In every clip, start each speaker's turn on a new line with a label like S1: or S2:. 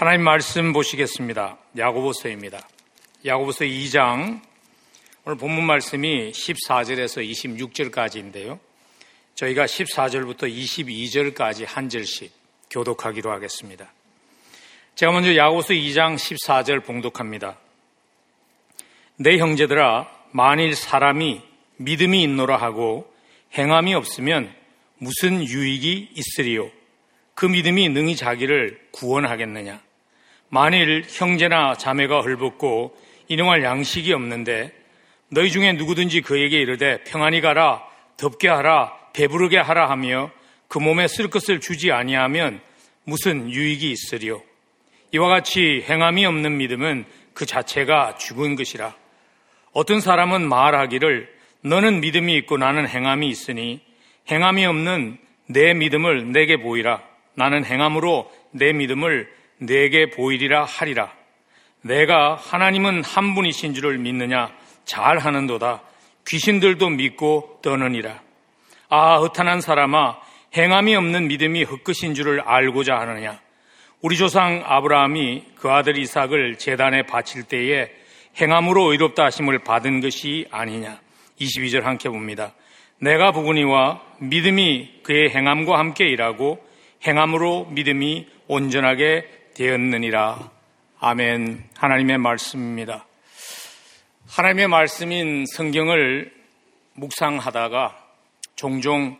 S1: 하나님 말씀 보시겠습니다. 야고보서입니다. 야고보서 2장 오늘 본문 말씀이 14절에서 26절까지인데요. 저희가 14절부터 22절까지 한 절씩 교독하기로 하겠습니다. 제가 먼저 야고보서 2장 14절 봉독합니다. 내 형제들아 만일 사람이 믿음이 있노라 하고 행함이 없으면 무슨 유익이 있으리요? 그 믿음이 능히 자기를 구원하겠느냐? 만일 형제나 자매가 헐벗고 인용할 양식이 없는데 너희 중에 누구든지 그에게 이르되 평안히 가라, 덥게 하라, 배부르게 하라 하며 그 몸에 쓸 것을 주지 아니하면 무슨 유익이 있으리요? 이와 같이 행함이 없는 믿음은 그 자체가 죽은 것이라. 어떤 사람은 말하기를 너는 믿음이 있고 나는 행함이 있으니 행함이 없는 내 믿음을 내게 보이라. 나는 행함으로 내 믿음을 내게 보이리라 하리라. 내가 하나님은 한 분이신 줄을 믿느냐? 잘 하는도다. 귀신들도 믿고 떠느니라. 아, 허탄한 사람아, 행함이 없는 믿음이 헛것인 줄을 알고자 하느냐? 우리 조상 아브라함이 그 아들 이삭을 재단에 바칠 때에 행함으로 의롭다 하심을 받은 것이 아니냐. 22절 함께 봅니다. 내가 보거니와 믿음이 그의 행함과 함께 일하고 행함으로 믿음이 온전하게 되었느니라. 아멘. 하나님의 말씀입니다. 하나님의 말씀인 성경을 묵상하다가 종종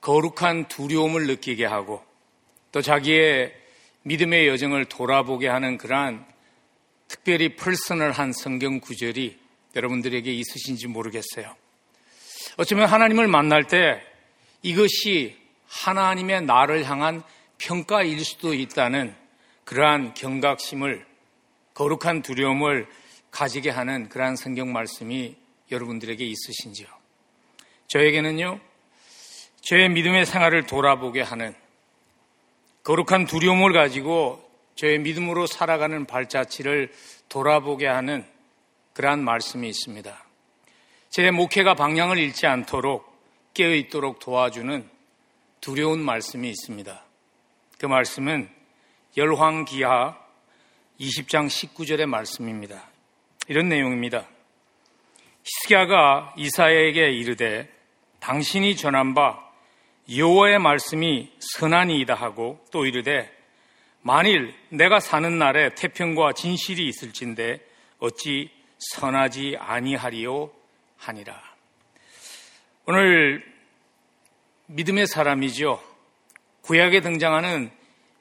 S1: 거룩한 두려움을 느끼게 하고 또 자기의 믿음의 여정을 돌아보게 하는 그러한 특별히 퍼스널한 성경 구절이 여러분들에게 있으신지 모르겠어요. 어쩌면 하나님을 만날 때 이것이 하나님의 나를 향한 평가일 수도 있다는 그러한 경각심을 거룩한 두려움을 가지게 하는 그러한 성경 말씀이 여러분들에게 있으신지요? 저에게는요, 저의 믿음의 생활을 돌아보게 하는 거룩한 두려움을 가지고 저의 믿음으로 살아가는 발자취를 돌아보게 하는 그러한 말씀이 있습니다. 제 목회가 방향을 잃지 않도록 깨어 있도록 도와주는 두려운 말씀이 있습니다. 그 말씀은 열황기하 20장 19절의 말씀입니다. 이런 내용입니다. 히스기야가 이사야에게 이르되 당신이 전한 바 여호와의 말씀이 선한이이다 하고 또 이르되 만일 내가 사는 날에 태평과 진실이 있을진데 어찌 선하지 아니하리요 하니라. 오늘 믿음의 사람이죠. 구약에 등장하는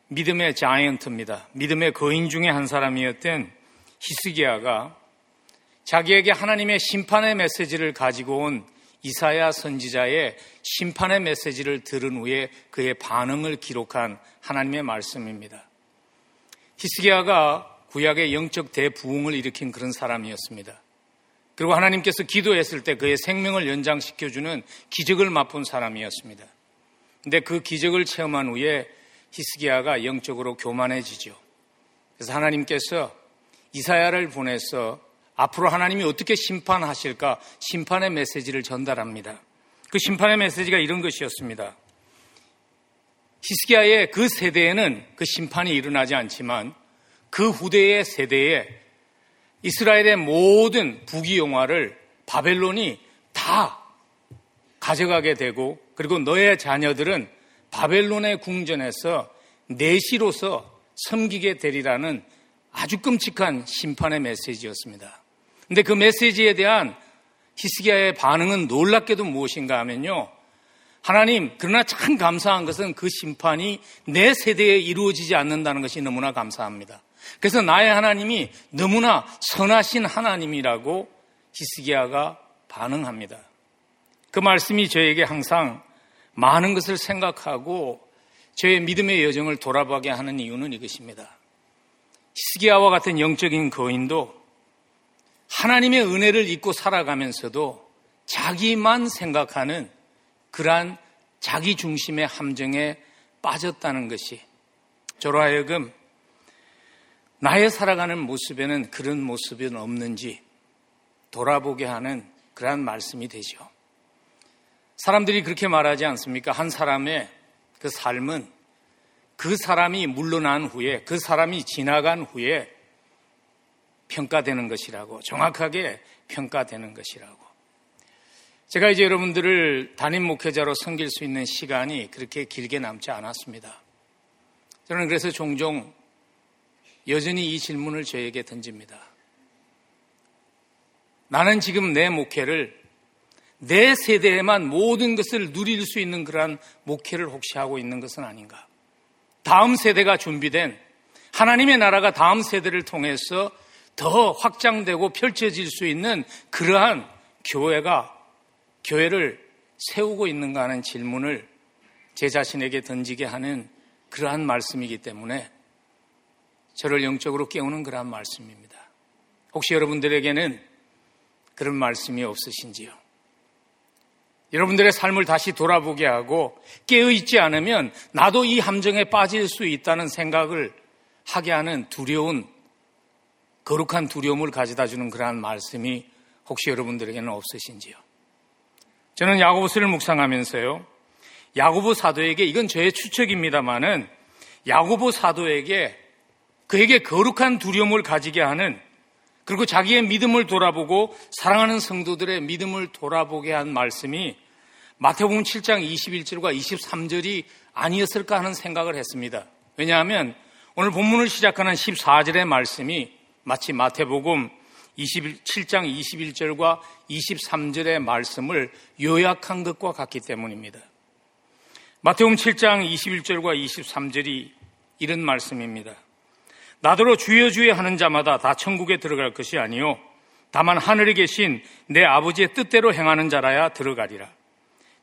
S1: 믿음의 자이언트입니다. 믿음의 거인 중에 한 사람이었던 히스기야가 자기에게 하나님의 심판의 메시지를 가지고 온 이사야 선지자의 심판의 메시지를 들은 후에 그의 반응을 기록한 하나님의 말씀입니다. 히스기야가 구약의 영적 대부흥을 일으킨 그런 사람이었습니다. 그리고 하나님께서 기도했을 때 그의 생명을 연장시켜주는 기적을 맛본 사람이었습니다. 근데 그 기적을 체험한 후에 히스기야가 영적으로 교만해지죠. 그래서 하나님께서 이사야를 보내서 앞으로 하나님이 어떻게 심판하실까 심판의 메시지를 전달합니다. 그 심판의 메시지가 이런 것이었습니다. 히스기야의 그 세대에는 그 심판이 일어나지 않지만 그 후대의 세대에 이스라엘의 모든 부귀영화를 바벨론이 다 가져가게 되고 그리고 너의 자녀들은 바벨론의 궁전에서 내시로서 섬기게 되리라는 아주 끔찍한 심판의 메시지였습니다. 근데 그 메시지에 대한 히스기야의 반응은 놀랍게도 무엇인가 하면요. 하나님, 그러나 참 감사한 것은 그 심판이 내 세대에 이루어지지 않는다는 것이 너무나 감사합니다. 그래서 나의 하나님이 너무나 선하신 하나님이라고 히스기야가 반응합니다. 그 말씀이 저에게 항상 많은 것을 생각하고 저의 믿음의 여정을 돌아보게 하는 이유는 이것입니다. 히스기야와 같은 영적인 거인도 하나님의 은혜를 잊고 살아가면서도 자기만 생각하는 그러한 자기 중심의 함정에 빠졌다는 것이 저로 하여금 나의 살아가는 모습에는 그런 모습은 없는지 돌아보게 하는 그러한 말씀이 되죠. 사람들이 그렇게 말하지 않습니까? 한 사람의 그 삶은 그 사람이 물러난 후에, 그 사람이 지나간 후에 평가되는 것이라고, 정확하게 평가되는 것이라고. 제가 이제 여러분들을 담임 목회자로 섬길 수 있는 시간이 그렇게 길게 남지 않았습니다. 저는 그래서 종종 여전히 이 질문을 저에게 던집니다. 나는 지금 내 목회를 내 세대에만 모든 것을 누릴 수 있는 그러한 목회를 혹시 하고 있는 것은 아닌가? 다음 세대가 준비된 하나님의 나라가 다음 세대를 통해서 더 확장되고 펼쳐질 수 있는 그러한 교회가 교회를 세우고 있는가 하는 질문을 제 자신에게 던지게 하는 그러한 말씀이기 때문에 저를 영적으로 깨우는 그러한 말씀입니다. 혹시 여러분들에게는 그런 말씀이 없으신지요? 여러분들의 삶을 다시 돌아보게 하고 깨어있지 않으면 나도 이 함정에 빠질 수 있다는 생각을 하게 하는 두려운 거룩한 두려움을 가져다 주는 그러한 말씀이 혹시 여러분들에게는 없으신지요? 저는 야고보서를 묵상하면서요. 야고보 사도에게 이건 저의 추측입니다만은 야고보 사도에게 그에게 거룩한 두려움을 가지게 하는 그리고 자기의 믿음을 돌아보고 사랑하는 성도들의 믿음을 돌아보게 한 말씀이 마태복음 7장 21절과 23절이 아니었을까 하는 생각을 했습니다. 왜냐하면 오늘 본문을 시작하는 14절의 말씀이 마치 마태복음 27장 21절과 23절의 말씀을 요약한 것과 같기 때문입니다. 마태복음 7장 21절과 23절이 이런 말씀입니다. 나더러 주여 주여 하는 자마다 다 천국에 들어갈 것이 아니요 다만 하늘에 계신 내 아버지의 뜻대로 행하는 자라야 들어가리라.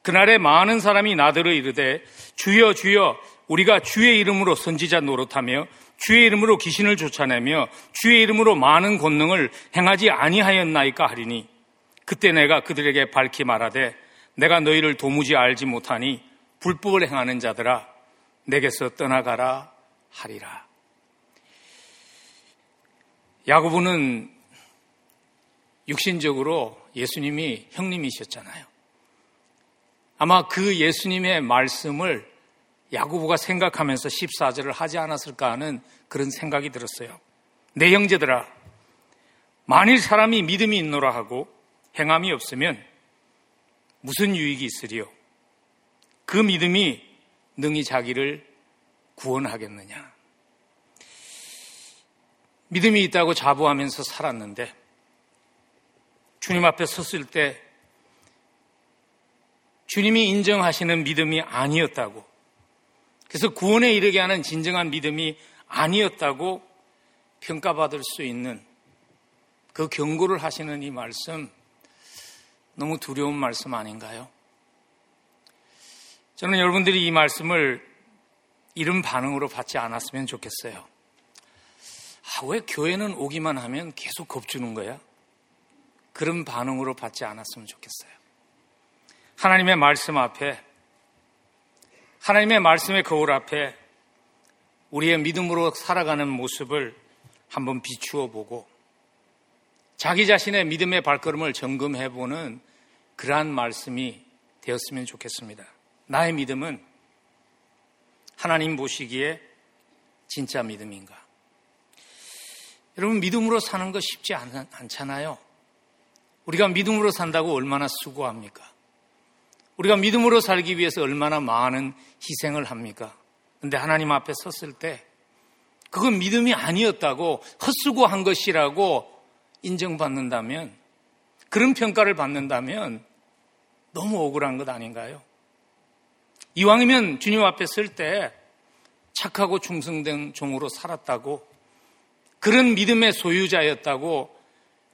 S1: 그날에 많은 사람이 나더러 이르되 주여 주여 우리가 주의 이름으로 선지자 노릇하며 주의 이름으로 귀신을 쫓아내며 주의 이름으로 많은 권능을 행하지 아니하였나이까 하리니 그때 내가 그들에게 밝히 말하되 내가 너희를 도무지 알지 못하니 불법을 행하는 자들아 내게서 떠나가라 하리라. 야고보는 육신적으로 예수님이 형님이셨잖아요. 아마 그 예수님의 말씀을 야구부가 생각하면서 14절을 하지 않았을까 하는 그런 생각이 들었어요. 내 형제들아, 만일 사람이 믿음이 있노라 하고 행함이 없으면 무슨 유익이 있으리요? 그 믿음이 능히 자기를 구원하겠느냐? 믿음이 있다고 자부하면서 살았는데 주님 앞에 섰을 때 주님이 인정하시는 믿음이 아니었다고 그래서 구원에 이르게 하는 진정한 믿음이 아니었다고 평가받을 수 있는 그 경고를 하시는 이 말씀 너무 두려운 말씀 아닌가요? 저는 여러분들이 이 말씀을 이런 반응으로 받지 않았으면 좋겠어요. 아, 왜 교회는 오기만 하면 계속 겁주는 거야? 그런 반응으로 받지 않았으면 좋겠어요. 하나님의 말씀 앞에 하나님의 말씀의 거울 앞에 우리의 믿음으로 살아가는 모습을 한번 비추어 보고 자기 자신의 믿음의 발걸음을 점검해 보는 그러한 말씀이 되었으면 좋겠습니다. 나의 믿음은 하나님 보시기에 진짜 믿음인가? 여러분, 믿음으로 사는 거 쉽지 않, 않잖아요. 우리가 믿음으로 산다고 얼마나 수고합니까? 우리가 믿음으로 살기 위해서 얼마나 많은 희생을 합니까? 근데 하나님 앞에 섰을 때 그건 믿음이 아니었다고 헛수고 한 것이라고 인정받는다면 그런 평가를 받는다면 너무 억울한 것 아닌가요? 이왕이면 주님 앞에 설 때 착하고 충성된 종으로 살았다고 그런 믿음의 소유자였다고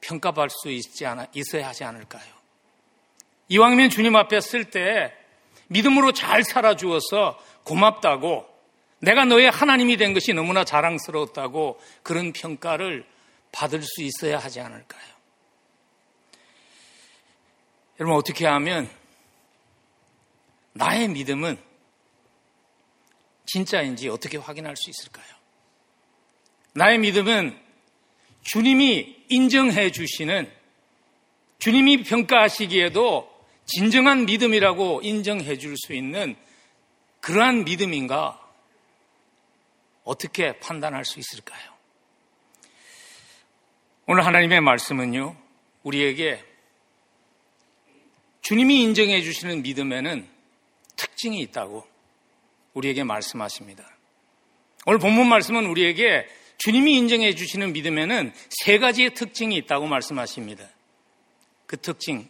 S1: 평가받을 수 있지 않아, 있어야 하지 않을까요? 이왕이면 주님 앞에 쓸 때 믿음으로 잘 살아주어서 고맙다고 내가 너의 하나님이 된 것이 너무나 자랑스러웠다고 그런 평가를 받을 수 있어야 하지 않을까요? 여러분 어떻게 하면 나의 믿음은 진짜인지 어떻게 확인할 수 있을까요? 나의 믿음은 주님이 인정해 주시는 주님이 평가하시기에도 진정한 믿음이라고 인정해 줄 수 있는 그러한 믿음인가? 어떻게 판단할 수 있을까요? 오늘 하나님의 말씀은요, 우리에게 주님이 인정해 주시는 믿음에는 특징이 있다고 우리에게 말씀하십니다. 오늘 본문 말씀은 우리에게 주님이 인정해 주시는 믿음에는 세 가지의 특징이 있다고 말씀하십니다. 그 특징,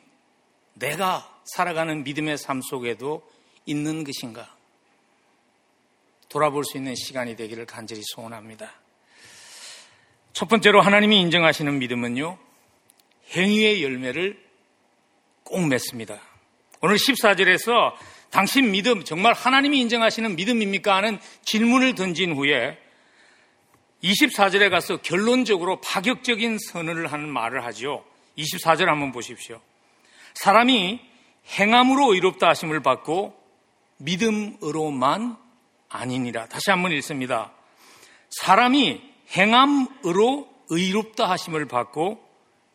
S1: 내가 살아가는 믿음의 삶 속에도 있는 것인가? 돌아볼 수 있는 시간이 되기를 간절히 소원합니다. 첫 번째로 하나님이 인정하시는 믿음은요, 행위의 열매를 꼭 맺습니다. 오늘 14절에서 당신 믿음, 정말 하나님이 인정하시는 믿음입니까? 하는 질문을 던진 후에 24절에 가서 결론적으로 파격적인 선언을 하는 말을 하죠. 24절 한번 보십시오. 사람이 행함으로 의롭다 하심을 받고 믿음으로만 아니니라. 다시 한번 읽습니다. 사람이 행함으로 의롭다 하심을 받고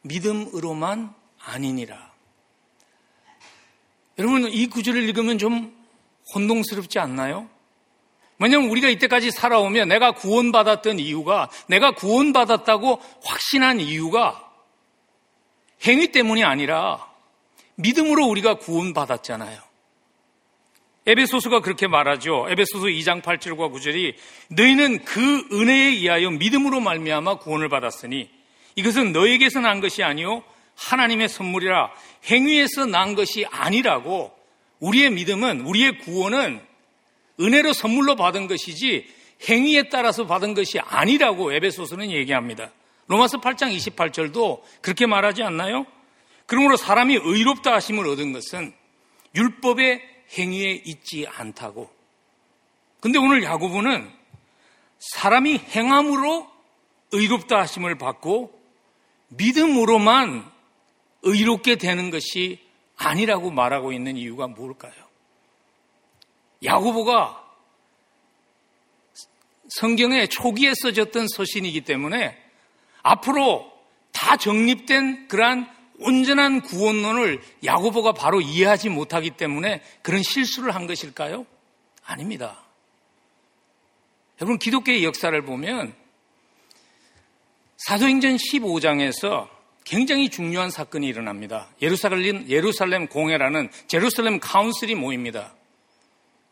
S1: 믿음으로만 아니니라. 여러분, 이 구절을 읽으면 좀 혼동스럽지 않나요? 왜냐하면 우리가 이때까지 살아오면 내가 구원받았던 이유가 내가 구원받았다고 확신한 이유가 행위 때문이 아니라 믿음으로 우리가 구원받았잖아요. 에베소서가 그렇게 말하죠. 에베소서 2장 8절과 9절이 너희는 그 은혜에 의하여 믿음으로 말미암아 구원을 받았으니 이것은 너에게서 난 것이 아니요 하나님의 선물이라 행위에서 난 것이 아니라고 우리의 믿음은 우리의 구원은 은혜로 선물로 받은 것이지 행위에 따라서 받은 것이 아니라고 에베소서는 얘기합니다. 로마서 8장 28절도 그렇게 말하지 않나요? 그러므로 사람이 의롭다 하심을 얻은 것은 율법의 행위에 있지 않다고. 근데 오늘 야구부는 사람이 행함으로 의롭다 하심을 받고 믿음으로만 의롭게 되는 것이 아니라고 말하고 있는 이유가 뭘까요? 야구보가 성경의 초기에 써졌던 서신이기 때문에 앞으로 다 정립된 그러한 온전한 구원론을 야고보가 바로 이해하지 못하기 때문에 그런 실수를 한 것일까요? 아닙니다. 여러분 기독교의 역사를 보면 사도행전 15장에서 굉장히 중요한 사건이 일어납니다. 예루살렘 예루살렘 공회라는 제루살렘 카운슬이 모입니다.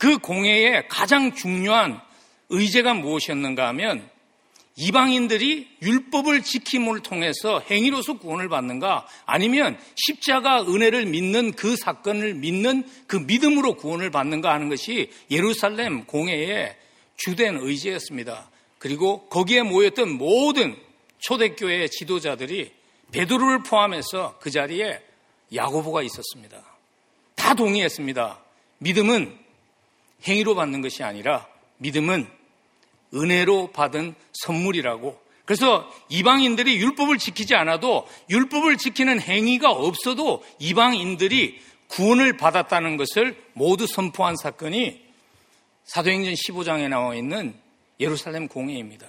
S1: 그 공회의 가장 중요한 의제가 무엇이었는가 하면 이방인들이 율법을 지킴을 통해서 행위로서 구원을 받는가 아니면 십자가 은혜를 믿는 그 사건을 믿는 그 믿음으로 구원을 받는가 하는 것이 예루살렘 공회의 주된 의지였습니다. 그리고 거기에 모였던 모든 초대교회 지도자들이 베드로를 포함해서 그 자리에 야고보가 있었습니다. 다 동의했습니다. 믿음은 행위로 받는 것이 아니라 믿음은 은혜로 받은 선물이라고. 그래서 이방인들이 율법을 지키지 않아도 율법을 지키는 행위가 없어도 이방인들이 구원을 받았다는 것을 모두 선포한 사건이 사도행전 15장에 나와 있는 예루살렘 공회입니다.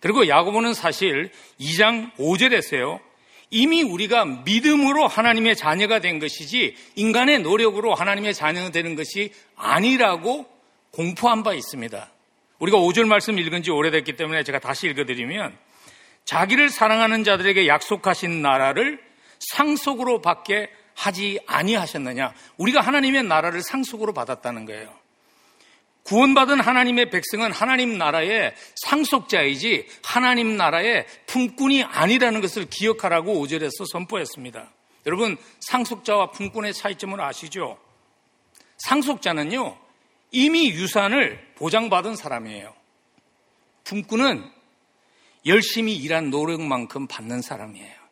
S1: 그리고 야고보는 사실 2장 5절에서요. 이미 우리가 믿음으로 하나님의 자녀가 된 것이지 인간의 노력으로 하나님의 자녀가 되는 것이 아니라고 공포한 바 있습니다. 우리가 5절 말씀 읽은 지 오래됐기 때문에 제가 다시 읽어드리면 자기를 사랑하는 자들에게 약속하신 나라를 상속으로 받게 하지 아니하셨느냐. 우리가 하나님의 나라를 상속으로 받았다는 거예요. 구원받은 하나님의 백성은 하나님 나라의 상속자이지 하나님 나라의 품꾼이 아니라는 것을 기억하라고 5절에서 선포했습니다. 여러분, 상속자와 품꾼의 차이점을 아시죠? 상속자는요, 이미 유산을 보장받은 사람이에요. 품꾼은 열심히 일한 노력만큼 받는 사람이에요.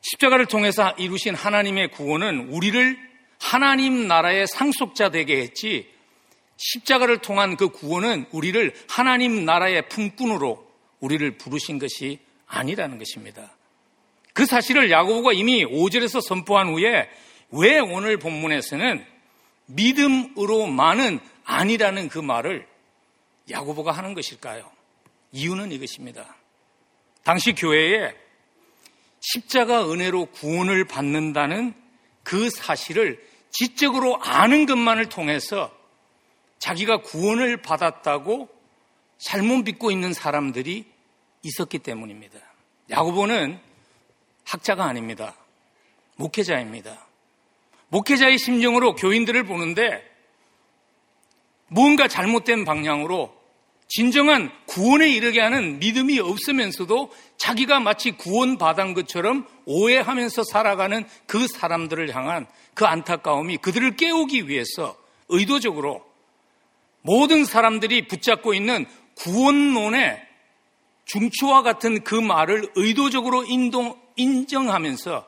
S1: 십자가를 통해서 이루신 하나님의 구원은 우리를 하나님 나라의 상속자 되게 했지 십자가를 통한 그 구원은 우리를 하나님 나라의 품꾼으로 우리를 부르신 것이 아니라는 것입니다. 그 사실을 야고보가 이미 5절에서 선포한 후에 왜 오늘 본문에서는 믿음으로만은 아니라는 그 말을 야고보가 하는 것일까요? 이유는 이것입니다. 당시 교회에 십자가 은혜로 구원을 받는다는 그 사실을 지적으로 아는 것만을 통해서 자기가 구원을 받았다고 잘못 믿고 있는 사람들이 있었기 때문입니다. 야고보는 학자가 아닙니다. 목회자입니다. 목회자의 심정으로 교인들을 보는데 무언가 잘못된 방향으로 진정한 구원에 이르게 하는 믿음이 없으면서도 자기가 마치 구원받은 것처럼 오해하면서 살아가는 그 사람들을 향한 그 안타까움이 그들을 깨우기 위해서 의도적으로 모든 사람들이 붙잡고 있는 구원론의 중추와 같은 그 말을 의도적으로 인동, 인정하면서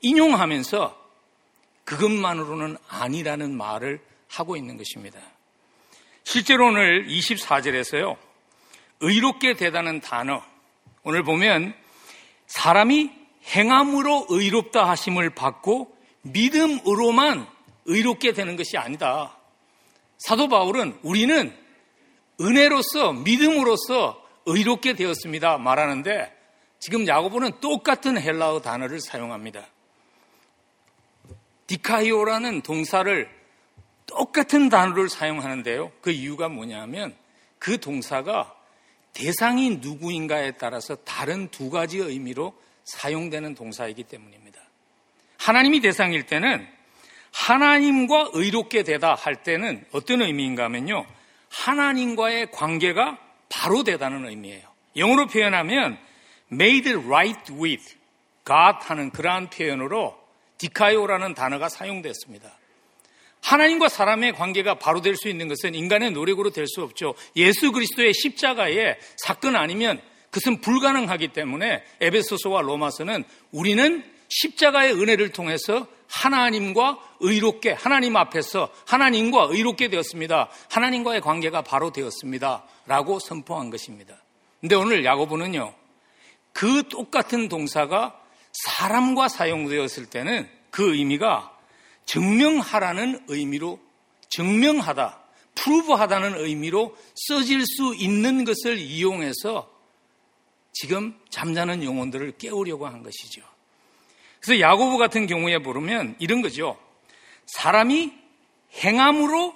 S1: 인용하면서 그것만으로는 아니라는 말을 하고 있는 것입니다. 실제로 오늘 24절에서요, 의롭게 되다는 단어, 오늘 보면 사람이 행함으로 의롭다 하심을 받고 믿음으로만 의롭게 되는 것이 아니다. 사도 바울은 우리는 은혜로서 믿음으로써 의롭게 되었습니다 말하는데 지금 야고보는 똑같은 헬라어 단어를 사용합니다. 디카이오라는 동사를 똑같은 단어를 사용하는데요. 그 이유가 뭐냐면 그 동사가 대상이 누구인가에 따라서 다른 두 가지 의미로 사용되는 동사이기 때문입니다. 하나님이 대상일 때는 하나님과 의롭게 되다 할 때는 어떤 의미인가 하면요. 하나님과의 관계가 바로 되다는 의미예요. 영어로 표현하면 made right with God 하는 그러한 표현으로 디카이오라는 단어가 사용됐습니다. 하나님과 사람의 관계가 바로 될 수 있는 것은 인간의 노력으로 될 수 없죠. 예수 그리스도의 십자가의 사건 아니면 그것은 불가능하기 때문에 에베소서와 로마서는 우리는 십자가의 은혜를 통해서 하나님과 의롭게 하나님 앞에서 하나님과 의롭게 되었습니다. 하나님과의 관계가 바로 되었습니다. 라고 선포한 것입니다. 근데 오늘 야고보는요. 그 똑같은 동사가 사람과 사용되었을 때는 그 의미가 증명하라는 의미로 증명하다, 프루브하다는 의미로 써질 수 있는 것을 이용해서 지금 잠자는 영혼들을 깨우려고 한 것이죠. 그래서 야고보 같은 경우에 보면 이런 거죠. 사람이 행함으로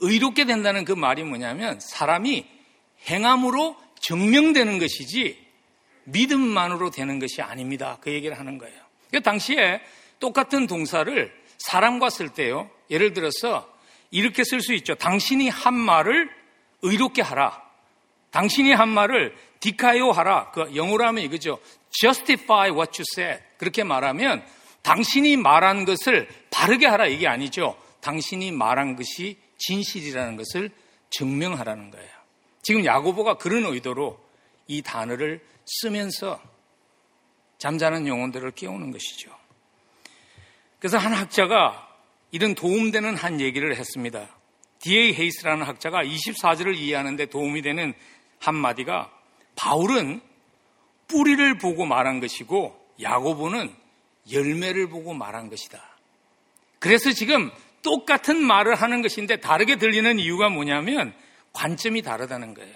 S1: 의롭게 된다는 그 말이 뭐냐면 사람이 행함으로 증명되는 것이지 믿음만으로 되는 것이 아닙니다. 그 얘기를 하는 거예요. 그 당시에 똑같은 동사를 사람과 쓸 때요. 예를 들어서 이렇게 쓸 수 있죠. 당신이 한 말을 의롭게 하라. 당신이 한 말을 디카요 하라. 그 영어로 하면 이거죠. Justify what you said. 그렇게 말하면 당신이 말한 것을 바르게 하라 이게 아니죠. 당신이 말한 것이 진실이라는 것을 증명하라는 거예요. 지금 야고보가 그런 의도로 이 단어를 쓰면서 잠자는 영혼들을 깨우는 것이죠. 그래서 한 학자가 이런 도움되는 한 얘기를 했습니다. D.A. 헤이스라는 학자가 24절을 이해하는데 도움이 되는 한마디가 바울은 뿌리를 보고 말한 것이고 야고보는 열매를 보고 말한 것이다. 그래서 지금 똑같은 말을 하는 것인데 다르게 들리는 이유가 뭐냐면 관점이 다르다는 거예요.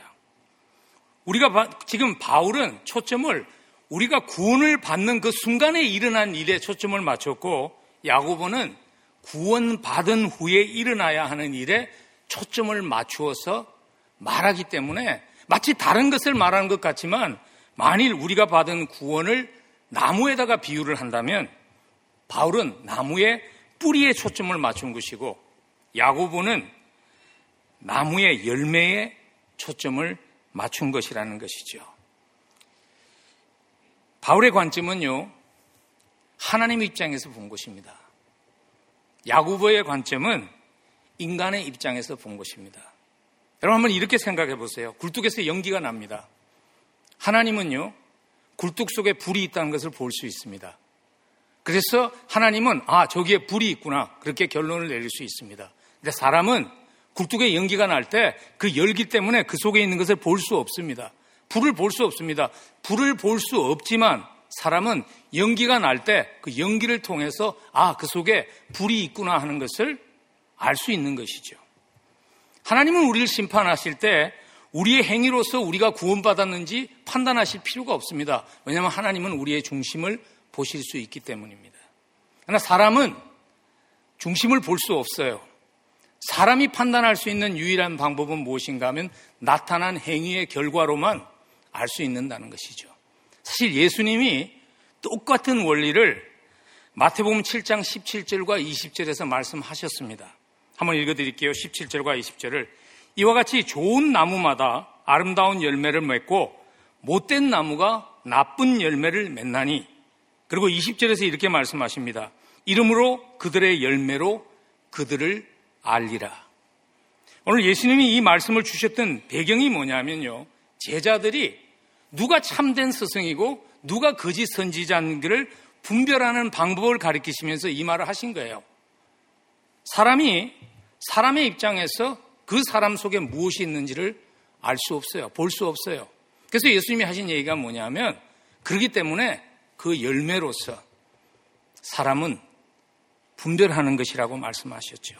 S1: 우리가 지금 바울은 초점을 우리가 구원을 받는 그 순간에 일어난 일에 초점을 맞췄고 야고보는 구원받은 후에 일어나야 하는 일에 초점을 맞추어서 말하기 때문에 마치 다른 것을 말하는 것 같지만 만일 우리가 받은 구원을 나무에다가 비유를 한다면 바울은 나무의 뿌리에 초점을 맞춘 것이고 야고보는 나무의 열매에 초점을 맞춘 것이라는 것이죠. 바울의 관점은요, 하나님 입장에서 본 것입니다. 야구보의 관점은 인간의 입장에서 본 것입니다. 여러분 한번 이렇게 생각해 보세요. 굴뚝에서 연기가 납니다. 하나님은요, 굴뚝 속에 불이 있다는 것을 볼 수 있습니다. 그래서 하나님은 아, 저기에 불이 있구나. 그렇게 결론을 내릴 수 있습니다. 근데 사람은 굴뚝에 연기가 날 때 그 열기 때문에 그 속에 있는 것을 볼 수 없습니다. 불을 볼 수 없습니다. 불을 볼 수 없지만 사람은 연기가 날 때 그 연기를 통해서 아, 그 속에 불이 있구나 하는 것을 알 수 있는 것이죠. 하나님은 우리를 심판하실 때 우리의 행위로서 우리가 구원받았는지 판단하실 필요가 없습니다. 왜냐하면 하나님은 우리의 중심을 보실 수 있기 때문입니다. 그러나 사람은 중심을 볼 수 없어요. 사람이 판단할 수 있는 유일한 방법은 무엇인가 하면 나타난 행위의 결과로만 알 수 있는다는 것이죠. 사실 예수님이 똑같은 원리를 마태복음 7장 17절과 20절에서 말씀하셨습니다. 한번 읽어드릴게요. 17절과 20절을. 이와 같이 좋은 나무마다 아름다운 열매를 맺고 못된 나무가 나쁜 열매를 맺나니 그리고 20절에서 이렇게 말씀하십니다. 이름으로 그들의 열매로 그들을 알리라. 오늘 예수님이 이 말씀을 주셨던 배경이 뭐냐면요. 제자들이 누가 참된 스승이고 누가 거짓 선지자인지를 분별하는 방법을 가리키시면서 이 말을 하신 거예요. 사람이 사람의 입장에서 그 사람 속에 무엇이 있는지를 알 수 없어요. 볼 수 없어요. 그래서 예수님이 하신 얘기가 뭐냐면 그렇기 때문에 그 열매로서 사람은 분별하는 것이라고 말씀하셨죠.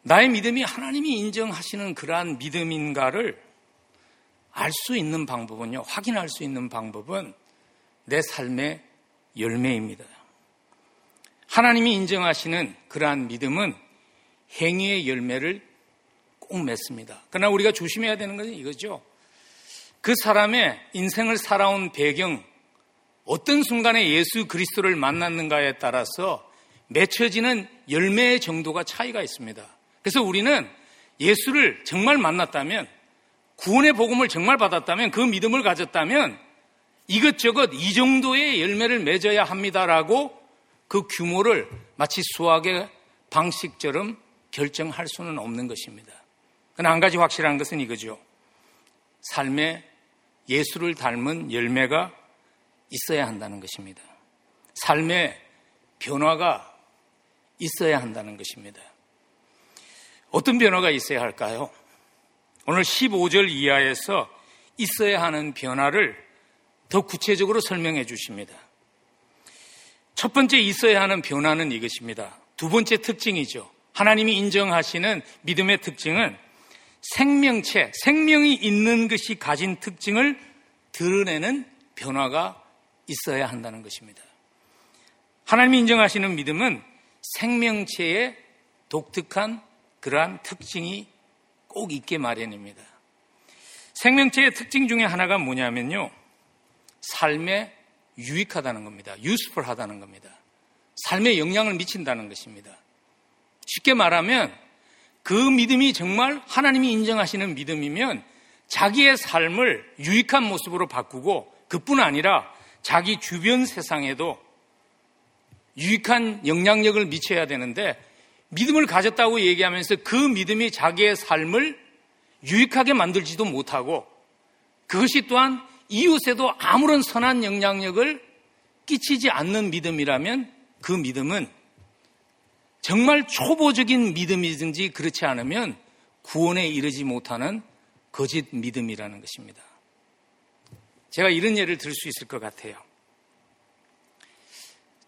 S1: 나의 믿음이 하나님이 인정하시는 그러한 믿음인가를 알 수 있는 방법은요, 확인할 수 있는 방법은 내 삶의 열매입니다. 하나님이 인정하시는 그러한 믿음은 행위의 열매를 꼭 맺습니다. 그러나 우리가 조심해야 되는 것은 이거죠. 그 사람의 인생을 살아온 배경, 어떤 순간에 예수 그리스도를 만났는가에 따라서 맺혀지는 열매의 정도가 차이가 있습니다. 그래서 우리는 예수를 정말 만났다면, 구원의 복음을 정말 받았다면, 그 믿음을 가졌다면, 이것저것 이 정도의 열매를 맺어야 합니다라고 그 규모를 마치 수학의 방식처럼 결정할 수는 없는 것입니다. 그러나 한 가지 확실한 것은 이거죠. 삶에 예수를 닮은 열매가 있어야 한다는 것입니다. 삶의 변화가 있어야 한다는 것입니다. 어떤 변화가 있어야 할까요? 오늘 15절 이하에서 있어야 하는 변화를 더 구체적으로 설명해 주십니다. 첫 번째 있어야 하는 변화는 이것입니다. 두 번째 특징이죠. 하나님이 인정하시는 믿음의 특징은 생명체, 생명이 있는 것이 가진 특징을 드러내는 변화가 있어야 한다는 것입니다. 하나님이 인정하시는 믿음은 생명체의 독특한 그러한 특징이 꼭 있게 마련입니다. 생명체의 특징 중에 하나가 뭐냐면요. 삶에 유익하다는 겁니다. 유스풀하다는 겁니다. 삶에 영향을 미친다는 것입니다. 쉽게 말하면 그 믿음이 정말 하나님이 인정하시는 믿음이면 자기의 삶을 유익한 모습으로 바꾸고 그뿐 아니라 자기 주변 세상에도 유익한 영향력을 미쳐야 되는데 믿음을 가졌다고 얘기하면서 그 믿음이 자기의 삶을 유익하게 만들지도 못하고 그것이 또한 이웃에도 아무런 선한 영향력을 끼치지 않는 믿음이라면 그 믿음은 정말 초보적인 믿음이든지 그렇지 않으면 구원에 이르지 못하는 거짓 믿음이라는 것입니다. 제가 이런 예를 들 수 있을 것 같아요.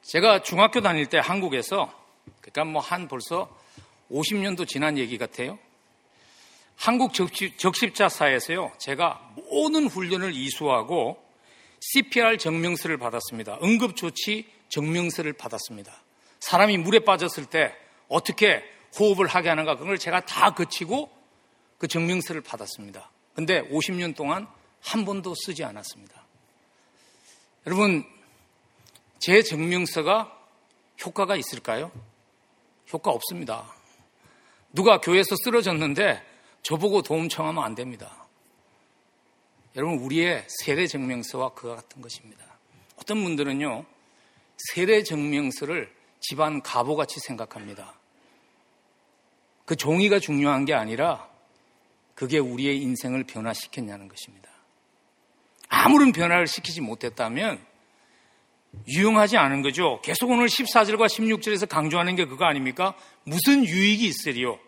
S1: 제가 중학교 다닐 때 한국에서, 그러니까 뭐 한 벌써 50년도 지난 얘기 같아요. 한국 적십, 자사에서요 제가 모든 훈련을 이수하고 CPR 증명서를 받았습니다. 응급조치 증명서를 받았습니다. 사람이 물에 빠졌을 때 어떻게 호흡을 하게 하는가 그걸 제가 다 거치고 그 증명서를 받았습니다. 근데 50년 동안 한 번도 쓰지 않았습니다. 여러분, 제 증명서가 효과가 있을까요? 효과 없습니다. 누가 교회에서 쓰러졌는데 저보고 도움 청하면 안 됩니다. 여러분, 우리의 세례 증명서와 그와 같은 것입니다. 어떤 분들은요, 세례 증명서를 집안 가보같이 생각합니다. 그 종이가 중요한 게 아니라 그게 우리의 인생을 변화시켰냐는 것입니다. 아무런 변화를 시키지 못했다면 유용하지 않은 거죠. 계속 오늘 14절과 16절에서 강조하는 게 그거 아닙니까? 무슨 유익이 있으리요?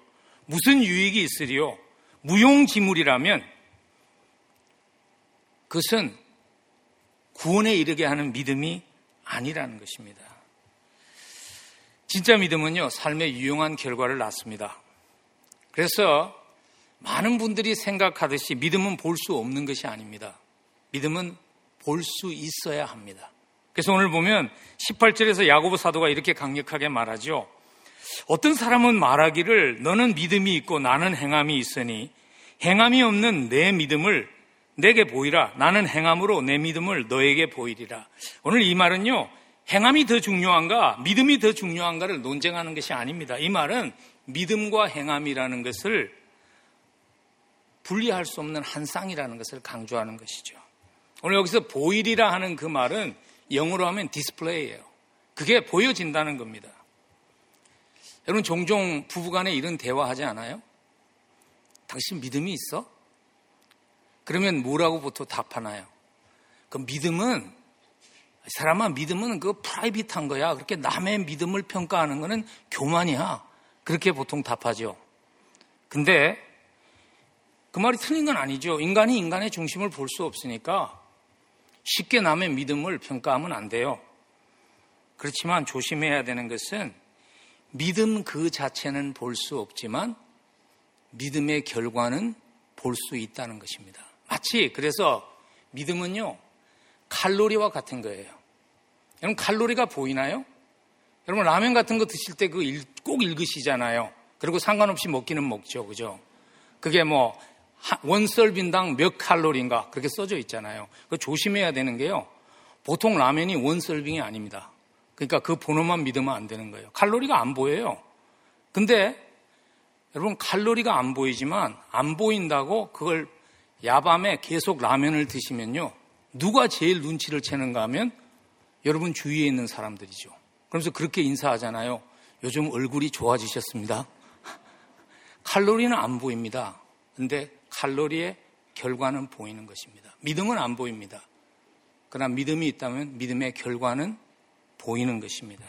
S1: 무슨 유익이 있으리요? 무용지물이라면 그것은 구원에 이르게 하는 믿음이 아니라는 것입니다. 진짜 믿음은요, 삶에 유용한 결과를 낳습니다. 그래서 많은 분들이 생각하듯이 믿음은 볼 수 없는 것이 아닙니다. 믿음은 볼 수 있어야 합니다. 그래서 오늘 보면 18절에서 야고보 사도가 이렇게 강력하게 말하죠. 어떤 사람은 말하기를 너는 믿음이 있고 나는 행함이 있으니 행함이 없는 내 믿음을 내게 보이라. 나는 행함으로 내 믿음을 너에게 보이리라. 오늘 이 말은요, 행함이 더 중요한가, 믿음이 더 중요한가를 논쟁하는 것이 아닙니다. 이 말은 믿음과 행함이라는 것을 분리할 수 없는 한 쌍이라는 것을 강조하는 것이죠. 오늘 여기서 보이리라 하는 그 말은 영어로 하면 display예요. 그게 보여진다는 겁니다. 여러분 종종 부부간에 이런 대화하지 않아요? 당신 믿음이 있어? 그러면 뭐라고 보통 답하나요? 그 믿음은 사람아 믿음은 그 프라이빗한 거야. 그렇게 남의 믿음을 평가하는 거는 교만이야. 그렇게 보통 답하죠. 근데 그 말이 틀린 건 아니죠. 인간이 인간의 중심을 볼 수 없으니까 쉽게 남의 믿음을 평가하면 안 돼요. 그렇지만 조심해야 되는 것은 믿음 그 자체는 볼 수 없지만 믿음의 결과는 볼 수 있다는 것입니다. 마치 그래서 믿음은요 칼로리와 같은 거예요. 여러분 칼로리가 보이나요? 여러분 라면 같은 거 드실 때 그 꼭 읽으시잖아요. 그리고 상관없이 먹기는 먹죠, 그죠? 그게 뭐 원설빈당 몇 칼로리인가 그렇게 써져 있잖아요. 그 조심해야 되는 게요. 보통 라면이 원설빙이 아닙니다. 그러니까 그 번호만 믿으면 안 되는 거예요. 칼로리가 안 보여요. 근데 여러분 칼로리가 안 보이지만 안 보인다고 그걸 야밤에 계속 라면을 드시면요. 누가 제일 눈치를 채는가 하면 여러분 주위에 있는 사람들이죠. 그러면서 그렇게 인사하잖아요. 요즘 얼굴이 좋아지셨습니다. 칼로리는 안 보입니다. 근데 칼로리의 결과는 보이는 것입니다. 믿음은 안 보입니다. 그러나 믿음이 있다면 믿음의 결과는 보이는 것입니다.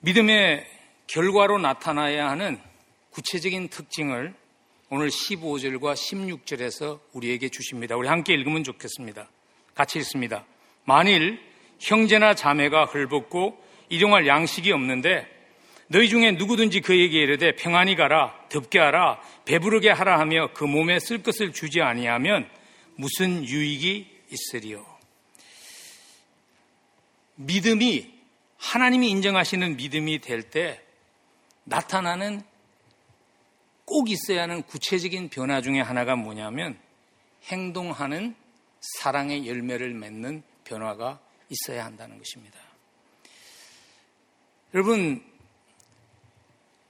S1: 믿음의 결과로 나타나야 하는 구체적인 특징을 오늘 15절과 16절에서 우리에게 주십니다. 우리 함께 읽으면 좋겠습니다. 같이 읽습니다. 만일 형제나 자매가 헐벗고 일용할 양식이 없는데 너희 중에 누구든지 그에게 이르되 평안히 가라 덥게 하라 배부르게 하라 하며 그 몸에 쓸 것을 주지 아니하면 무슨 유익이 있으리요? 믿음이 하나님이 인정하시는 믿음이 될 때 나타나는 꼭 있어야 하는 구체적인 변화 중에 하나가 뭐냐면 행동하는 사랑의 열매를 맺는 변화가 있어야 한다는 것입니다. 여러분,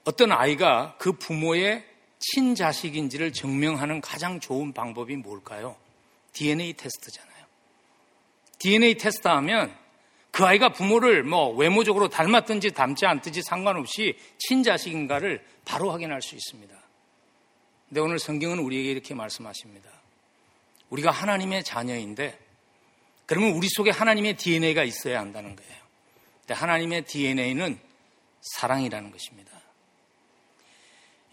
S1: 어떤 아이가 그 부모의 친자식인지를 증명하는 가장 좋은 방법이 뭘까요? DNA 테스트잖아요. DNA 테스트 하면 그 아이가 부모를 뭐 외모적으로 닮았든지 닮지 않든지 상관없이 친자식인가를 바로 확인할 수 있습니다. 근데 오늘 성경은 우리에게 이렇게 말씀하십니다. 우리가 하나님의 자녀인데 그러면 우리 속에 하나님의 DNA가 있어야 한다는 거예요. 하나님의 DNA는 사랑이라는 것입니다.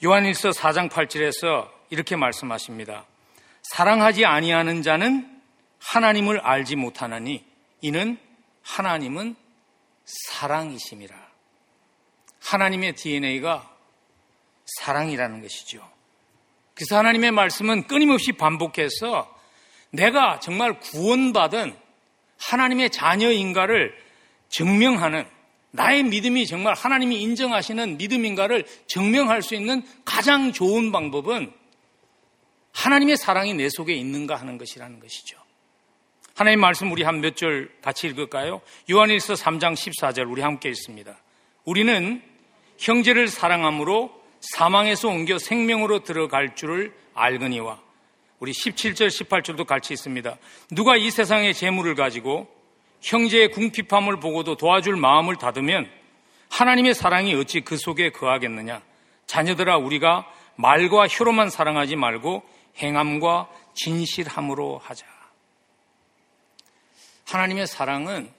S1: 요한일서 4장 8절에서 이렇게 말씀하십니다. 사랑하지 아니하는 자는 하나님을 알지 못하나니 이는 하나님은 사랑이심이라. 하나님의 DNA가 사랑이라는 것이죠. 그래서 하나님의 말씀은 끊임없이 반복해서 내가 정말 구원받은 하나님의 자녀인가를 증명하는 나의 믿음이 정말 하나님이 인정하시는 믿음인가를 증명할 수 있는 가장 좋은 방법은 하나님의 사랑이 내 속에 있는가 하는 것이라는 것이죠. 하나님 말씀 우리 한 몇 절 같이 읽을까요? 요한일서 3장 14절 우리 함께 읽습니다. 우리는 형제를 사랑함으로 사망에서 옮겨 생명으로 들어갈 줄을 알거니와 우리 17절 18절도 같이 있습니다. 누가 이 세상의 재물을 가지고 형제의 궁핍함을 보고도 도와줄 마음을 닫으면 하나님의 사랑이 어찌 그 속에 거하겠느냐? 자녀들아 우리가 말과 혀로만 사랑하지 말고 행함과 진실함으로 하자. 하나님의 사랑은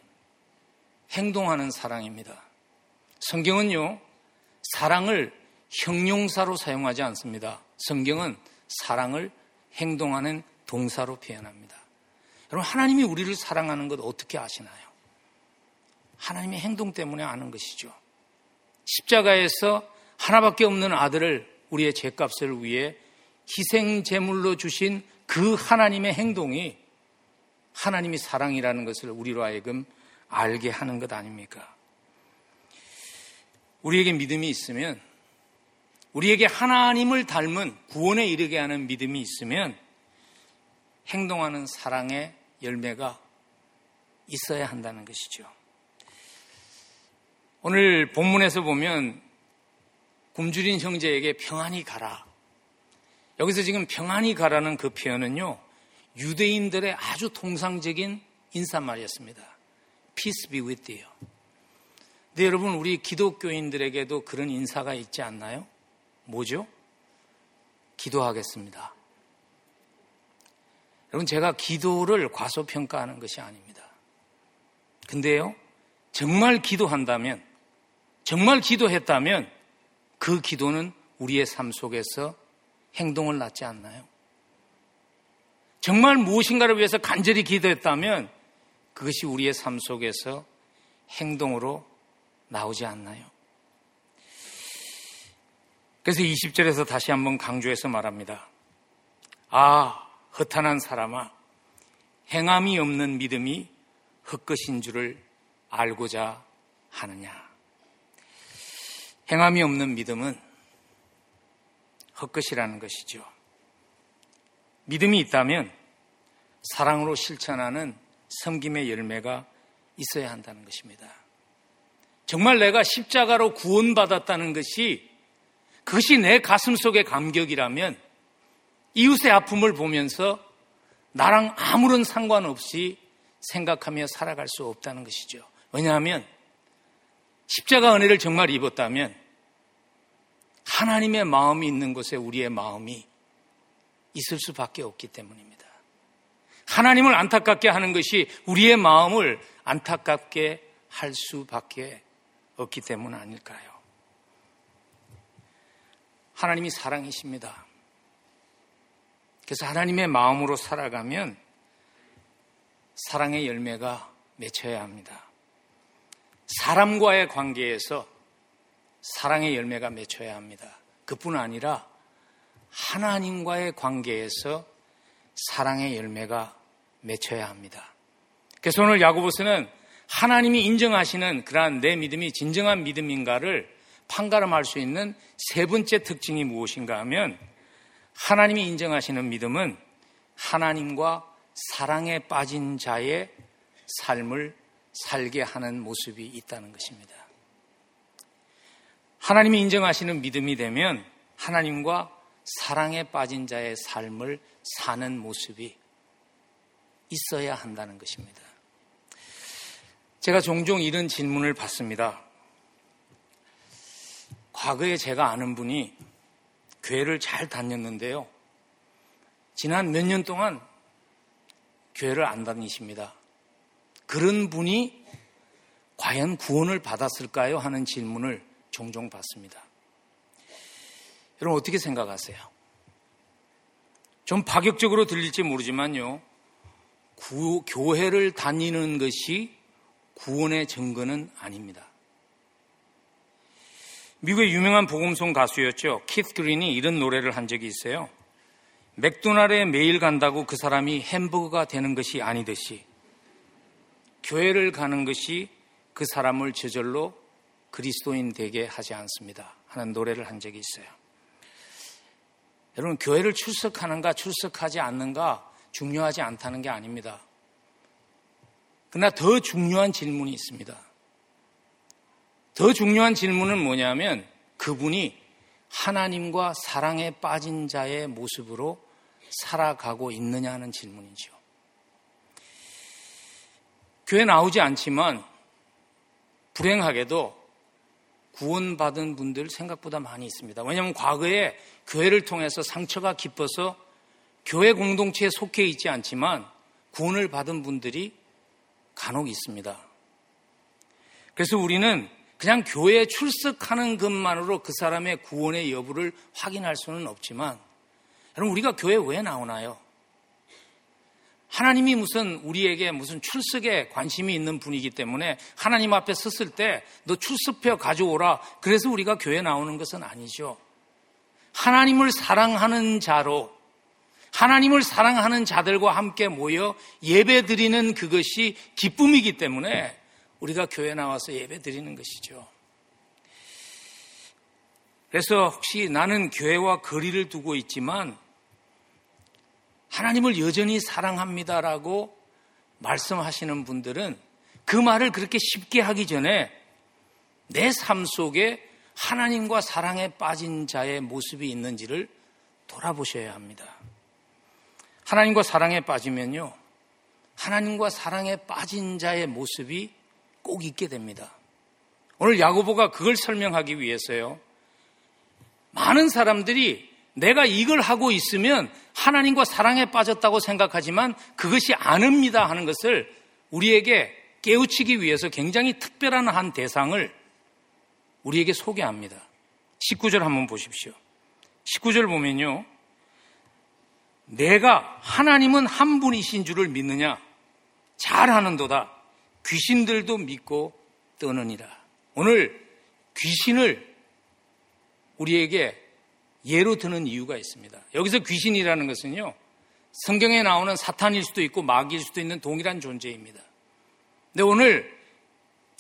S1: 행동하는 사랑입니다. 성경은요, 사랑을 형용사로 사용하지 않습니다. 성경은 사랑을 행동하는 동사로 표현합니다. 여러분, 하나님이 우리를 사랑하는 것 어떻게 아시나요? 하나님의 행동 때문에 아는 것이죠. 십자가에서 하나밖에 없는 아들을 우리의 죄값을 위해 희생 제물로 주신 그 하나님의 행동이 하나님이 사랑이라는 것을 우리로 하여금 알게 하는 것 아닙니까? 우리에게 믿음이 있으면 우리에게 하나님을 닮은 구원에 이르게 하는 믿음이 있으면 행동하는 사랑의 열매가 있어야 한다는 것이죠. 오늘 본문에서 보면 굶주린 형제에게 평안히 가라. 여기서 지금 평안히 가라는 그 표현은요, 유대인들의 아주 통상적인 인사말이었습니다. Peace be with you. 근데 여러분, 우리 기독교인들에게도 그런 인사가 있지 않나요? 뭐죠? 기도하겠습니다. 여러분, 제가 기도를 과소평가하는 것이 아닙니다. 근데요, 정말 기도한다면, 정말 기도했다면, 그 기도는 우리의 삶 속에서 행동을 낳지 않나요? 정말 무엇인가를 위해서 간절히 기도했다면, 그것이 우리의 삶 속에서 행동으로 나오지 않나요? 그래서 20절에서 다시 한번 강조해서 말합니다. 아, 허탄한 사람아, 행함이 없는 믿음이 헛것인 줄을 알고자 하느냐. 행함이 없는 믿음은 헛것이라는 것이죠. 믿음이 있다면 사랑으로 실천하는 섬김의 열매가 있어야 한다는 것입니다. 정말 내가 십자가로 구원받았다는 것이 그것이 내 가슴 속의 감격이라면 이웃의 아픔을 보면서 나랑 아무런 상관없이 생각하며 살아갈 수 없다는 것이죠. 왜냐하면 십자가 은혜를 정말 입었다면 하나님의 마음이 있는 곳에 우리의 마음이 있을 수밖에 없기 때문입니다. 하나님을 안타깝게 하는 것이 우리의 마음을 안타깝게 할 수밖에 없기 때문 아닐까요? 하나님이 사랑이십니다. 그래서 하나님의 마음으로 살아가면 사랑의 열매가 맺혀야 합니다. 사람과의 관계에서 사랑의 열매가 맺혀야 합니다. 그뿐 아니라 하나님과의 관계에서 사랑의 열매가 맺혀야 합니다. 그래서 오늘 야고보스는 하나님이 인정하시는 그러한 내 믿음이 진정한 믿음인가를 판가름할 수 있는 세 번째 특징이 무엇인가 하면 하나님이 인정하시는 믿음은 하나님과 사랑에 빠진 자의 삶을 살게 하는 모습이 있다는 것입니다. 하나님이 인정하시는 믿음이 되면 하나님과 사랑에 빠진 자의 삶을 사는 모습이 있어야 한다는 것입니다. 제가 종종 이런 질문을 받습니다. 과거에 제가 아는 분이 교회를 잘 다녔는데요. 지난 몇 년 동안 교회를 안 다니십니다. 그런 분이 과연 구원을 받았을까요? 하는 질문을 종종 받습니다. 여러분 어떻게 생각하세요? 좀 파격적으로 들릴지 모르지만요. 구, 교회를 다니는 것이 구원의 증거는 아닙니다. 미국의 유명한 복음송 가수였죠. 키스 그린이 이런 노래를 한 적이 있어요. 맥도날드에 매일 간다고 그 사람이 햄버거가 되는 것이 아니듯이 교회를 가는 것이 그 사람을 저절로 그리스도인 되게 하지 않습니다. 하는 노래를 한 적이 있어요. 여러분, 교회를 출석하는가 출석하지 않는가 중요하지 않다는 게 아닙니다. 그러나 더 중요한 질문이 있습니다. 더 중요한 질문은 뭐냐면 그분이 하나님과 사랑에 빠진 자의 모습으로 살아가고 있느냐 하는 질문이죠. 교회 나오지 않지만 불행하게도 구원받은 분들 생각보다 많이 있습니다. 왜냐하면 과거에 교회를 통해서 상처가 깊어서 교회 공동체에 속해 있지 않지만 구원을 받은 분들이 간혹 있습니다. 그래서 우리는 그냥 교회에 출석하는 것만으로 그 사람의 구원의 여부를 확인할 수는 없지만 여러분 우리가 교회 왜 나오나요? 하나님이 무슨 우리에게 무슨 출석에 관심이 있는 분이기 때문에 하나님 앞에 섰을 때 너 출석표 가져오라. 그래서 우리가 교회 나오는 것은 아니죠. 하나님을 사랑하는 자로 하나님을 사랑하는 자들과 함께 모여 예배 드리는 그것이 기쁨이기 때문에 우리가 교회 나와서 예배 드리는 것이죠. 그래서 혹시 나는 교회와 거리를 두고 있지만 하나님을 여전히 사랑합니다라고 말씀하시는 분들은 그 말을 그렇게 쉽게 하기 전에 내 삶 속에 하나님과 사랑에 빠진 자의 모습이 있는지를 돌아보셔야 합니다. 하나님과 사랑에 빠지면요. 하나님과 사랑에 빠진 자의 모습이 꼭 있게 됩니다. 오늘 야고보가 그걸 설명하기 위해서요. 많은 사람들이 내가 이걸 하고 있으면 하나님과 사랑에 빠졌다고 생각하지만 그것이 아닙니다 하는 것을 우리에게 깨우치기 위해서 굉장히 특별한 한 대상을 우리에게 소개합니다. 19절 한번 보십시오. 19절 보면요. 내가 하나님은 한 분이신 줄을 믿느냐? 잘하는도다. 귀신들도 믿고 떠느니라. 오늘 귀신을 우리에게 예로 드는 이유가 있습니다. 여기서 귀신이라는 것은요, 성경에 나오는 사탄일 수도 있고 마귀일 수도 있는 동일한 존재입니다. 근데 오늘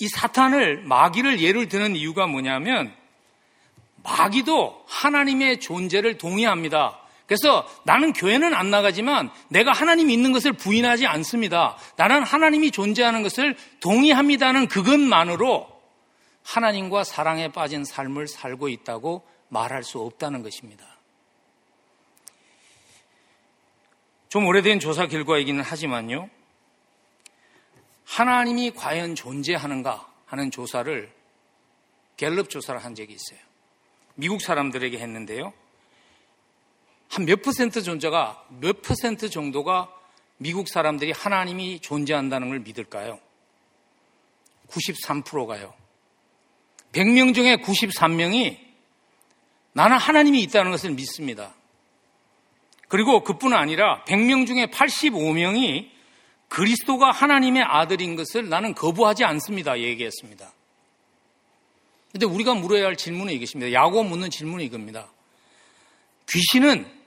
S1: 이 사탄을 마귀를 예를 드는 이유가 뭐냐면 마귀도 하나님의 존재를 동의합니다. 그래서 나는 교회는 안 나가지만 내가 하나님이 있는 것을 부인하지 않습니다. 나는 하나님이 존재하는 것을 동의합니다는 그것만으로 하나님과 사랑에 빠진 삶을 살고 있다고 말할 수 없다는 것입니다. 좀 오래된 조사 결과이기는 하지만요. 하나님이 과연 존재하는가 하는 조사를 갤럽 조사를 한 적이 있어요. 미국 사람들에게 했는데요. 한 몇 퍼센트 존재가 몇 퍼센트 정도가 미국 사람들이 하나님이 존재한다는 걸 믿을까요? 93%가요. 100명 중에 93명이 나는 하나님이 있다는 것을 믿습니다. 그리고 그뿐 아니라 100명 중에 85명이 그리스도가 하나님의 아들인 것을 나는 거부하지 않습니다. 얘기했습니다. 근데 우리가 물어야 할 질문은 이것입니다. 야고 묻는 질문은 이겁니다. 귀신은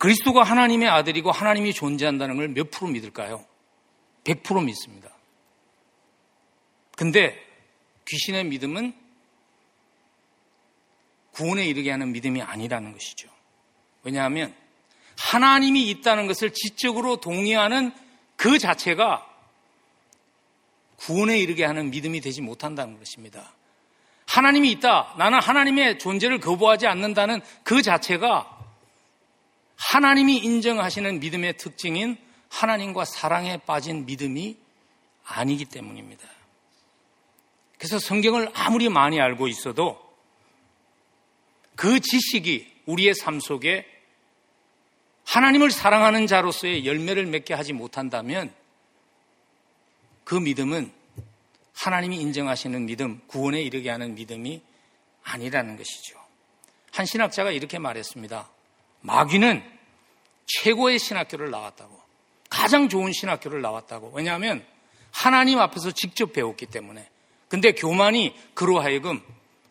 S1: 그리스도가 하나님의 아들이고 하나님이 존재한다는 걸 몇 프로 믿을까요? 100% 믿습니다. 근데 귀신의 믿음은 구원에 이르게 하는 믿음이 아니라는 것이죠. 왜냐하면 하나님이 있다는 것을 지적으로 동의하는 그 자체가 구원에 이르게 하는 믿음이 되지 못한다는 것입니다. 하나님이 있다. 나는 하나님의 존재를 거부하지 않는다는 그 자체가 하나님이 인정하시는 믿음의 특징인 하나님과 사랑에 빠진 믿음이 아니기 때문입니다. 그래서 성경을 아무리 많이 알고 있어도 그 지식이 우리의 삶 속에 하나님을 사랑하는 자로서의 열매를 맺게 하지 못한다면 그 믿음은 하나님이 인정하시는 믿음, 구원에 이르게 하는 믿음이 아니라는 것이죠. 한 신학자가 이렇게 말했습니다. 마귀는 최고의 신학교를 나왔다고. 가장 좋은 신학교를 나왔다고. 왜냐하면 하나님 앞에서 직접 배웠기 때문에. 근데 교만이 그로 하여금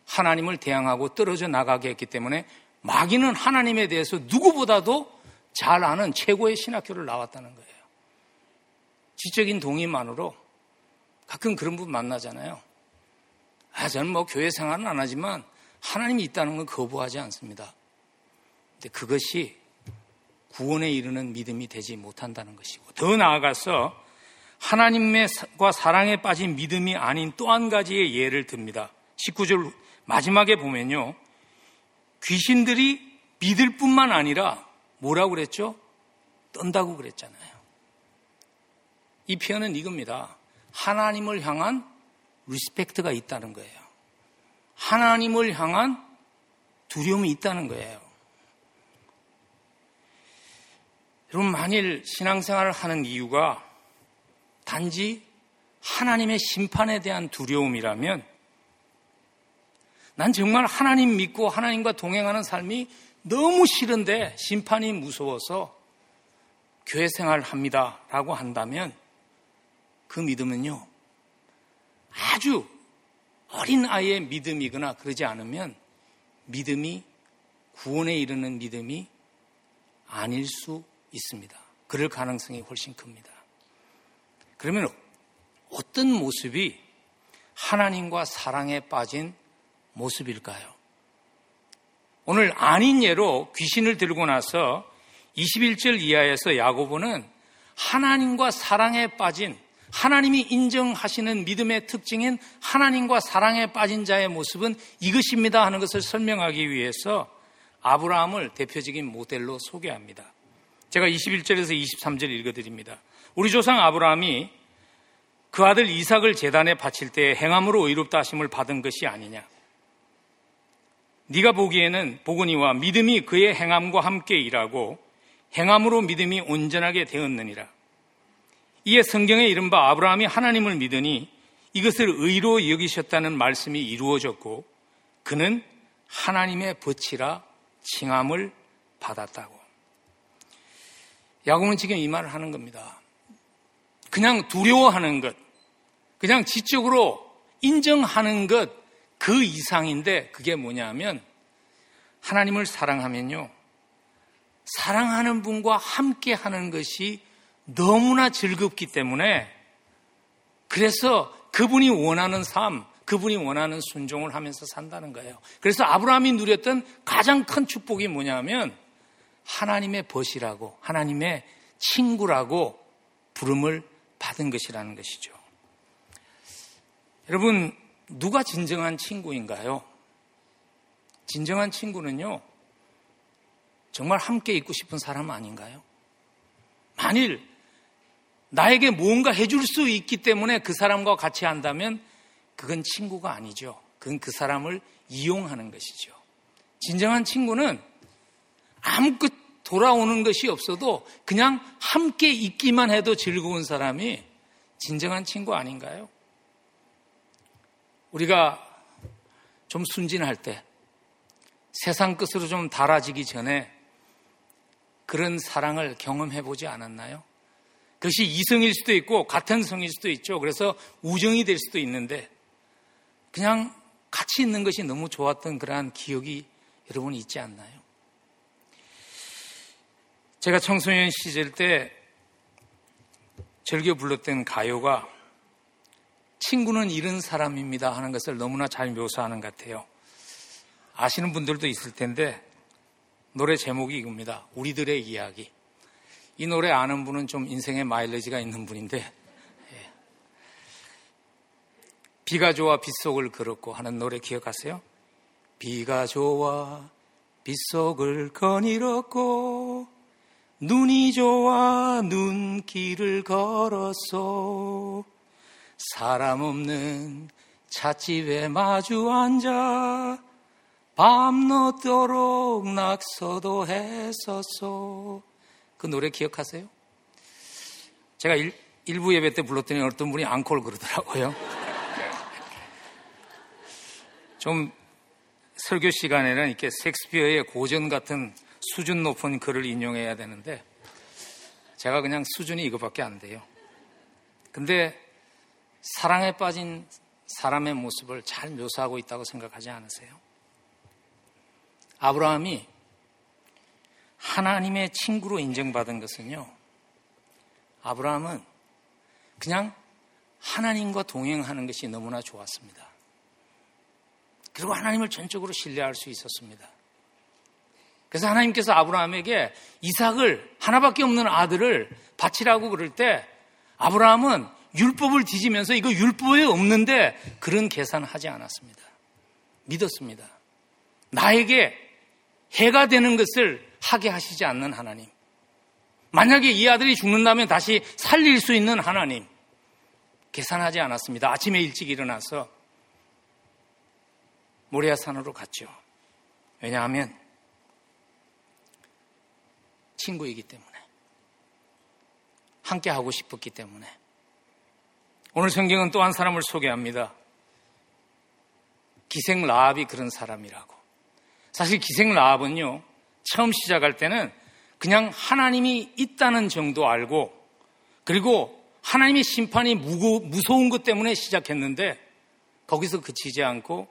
S1: 하나님을 대항하고 떨어져 나가게 했기 때문에 마귀는 하나님에 대해서 누구보다도 잘 아는 최고의 신학교를 나왔다는 거예요. 지적인 동의만으로 가끔 그런 분 만나잖아요. 아, 저는 뭐 교회 생활은 안 하지만 하나님이 있다는 건 거부하지 않습니다. 근데 그것이 구원에 이르는 믿음이 되지 못한다는 것이고 더 나아가서 하나님과 사랑에 빠진 믿음이 아닌 또 한 가지의 예를 듭니다. 19절 마지막에 보면요. 귀신들이 믿을 뿐만 아니라 뭐라고 그랬죠? 떤다고 그랬잖아요. 이 표현은 이겁니다. 하나님을 향한 respect가 있다는 거예요. 하나님을 향한 두려움이 있다는 거예요. 여러분, 만일 신앙생활을 하는 이유가 단지 하나님의 심판에 대한 두려움이라면 난 정말 하나님 믿고 하나님과 동행하는 삶이 너무 싫은데 심판이 무서워서 교회 생활을 합니다. 라고 한다면 그 믿음은요, 아주 어린 아이의 믿음이거나 그러지 않으면 믿음이 구원에 이르는 믿음이 아닐 수 있습니다. 그럴 가능성이 훨씬 큽니다. 그러면 어떤 모습이 하나님과 사랑에 빠진 모습일까요? 오늘 아닌 예로 귀신을 들고 나서 21절 이하에서 야고보는 하나님과 사랑에 빠진 하나님이 인정하시는 믿음의 특징인 하나님과 사랑에 빠진 자의 모습은 이것입니다 하는 것을 설명하기 위해서 아브라함을 대표적인 모델로 소개합니다. 제가 21절에서 23절 읽어드립니다. 우리 조상 아브라함이 그 아들 이삭을 재단에 바칠 때 행함으로 의롭다 하심을 받은 것이 아니냐. 네가 보기에는 보거니와 믿음이 그의 행함과 함께 일하고 행함으로 믿음이 온전하게 되었느니라. 이에 성경에 이른바 아브라함이 하나님을 믿으니 이것을 의로 여기셨다는 말씀이 이루어졌고 그는 하나님의 벗이라 칭함을 받았다고. 야곱은 지금 이 말을 하는 겁니다. 그냥 두려워하는 것, 그냥 지적으로 인정하는 것, 그 이상인데 그게 뭐냐면 하나님을 사랑하면요. 사랑하는 분과 함께 하는 것이 너무나 즐겁기 때문에 그래서 그분이 원하는 삶, 그분이 원하는 순종을 하면서 산다는 거예요. 그래서 아브라함이 누렸던 가장 큰 축복이 뭐냐면 하나님의 벗이라고, 하나님의 친구라고 부름을 받은 것이라는 것이죠. 여러분, 누가 진정한 친구인가요? 진정한 친구는요, 정말 함께 있고 싶은 사람 아닌가요? 만일 나에게 무언가 해줄 수 있기 때문에 그 사람과 같이 한다면 그건 친구가 아니죠. 그건 그 사람을 이용하는 것이죠. 진정한 친구는 아무것 돌아오는 것이 없어도 그냥 함께 있기만 해도 즐거운 사람이 진정한 친구 아닌가요? 우리가 좀 순진할 때 세상 끝으로 좀 달아지기 전에 그런 사랑을 경험해 보지 않았나요? 그것이 이성일 수도 있고 같은 성일 수도 있죠. 그래서 우정이 될 수도 있는데 그냥 같이 있는 것이 너무 좋았던 그러한 기억이 여러분 있지 않나요? 제가 청소년 시절 때 즐겨 불렀던 가요가 친구는 이런 사람입니다 하는 것을 너무나 잘 묘사하는 것 같아요. 아시는 분들도 있을 텐데 노래 제목이 이겁니다. 우리들의 이야기. 이 노래 아는 분은 좀 인생에 마일리지가 있는 분인데 예. 비가 좋아 빗속을 걸었고 하는 노래 기억하세요? 비가 좋아 빗속을 거닐었고 눈이 좋아 눈길을 걸었소 사람 없는 찻집에 마주 앉아 밤늦도록 낙서도 했었소. 그 노래 기억하세요? 제가 일, 일부 예배 때 불렀더니 어떤 분이 앙콜 그러더라고요. 좀 설교 시간에는 이렇게 섹스피어의 고전 같은 수준 높은 글을 인용해야 되는데 제가 그냥 수준이 이거밖에 안 돼요. 근데 사랑에 빠진 사람의 모습을 잘 묘사하고 있다고 생각하지 않으세요? 아브라함이 하나님의 친구로 인정받은 것은요, 아브라함은 그냥 하나님과 동행하는 것이 너무나 좋았습니다. 그리고 하나님을 전적으로 신뢰할 수 있었습니다. 그래서 하나님께서 아브라함에게 이삭을 하나밖에 없는 아들을 바치라고 그럴 때 아브라함은 율법을 뒤지면서 이거 율법에 없는데 그런 계산을 하지 않았습니다. 믿었습니다. 나에게 해가 되는 것을 하게 하시지 않는 하나님. 만약에 이 아들이 죽는다면 다시 살릴 수 있는 하나님. 계산하지 않았습니다. 아침에 일찍 일어나서 모리아산으로 갔죠. 왜냐하면 친구이기 때문에. 함께 하고 싶었기 때문에. 오늘 성경은 또 한 사람을 소개합니다. 기생 라합이 그런 사람이라고. 사실 기생 라합은요, 처음 시작할 때는 그냥 하나님이 있다는 정도 알고, 그리고 하나님의 심판이 무거, 무서운 것 때문에 시작했는데, 거기서 그치지 않고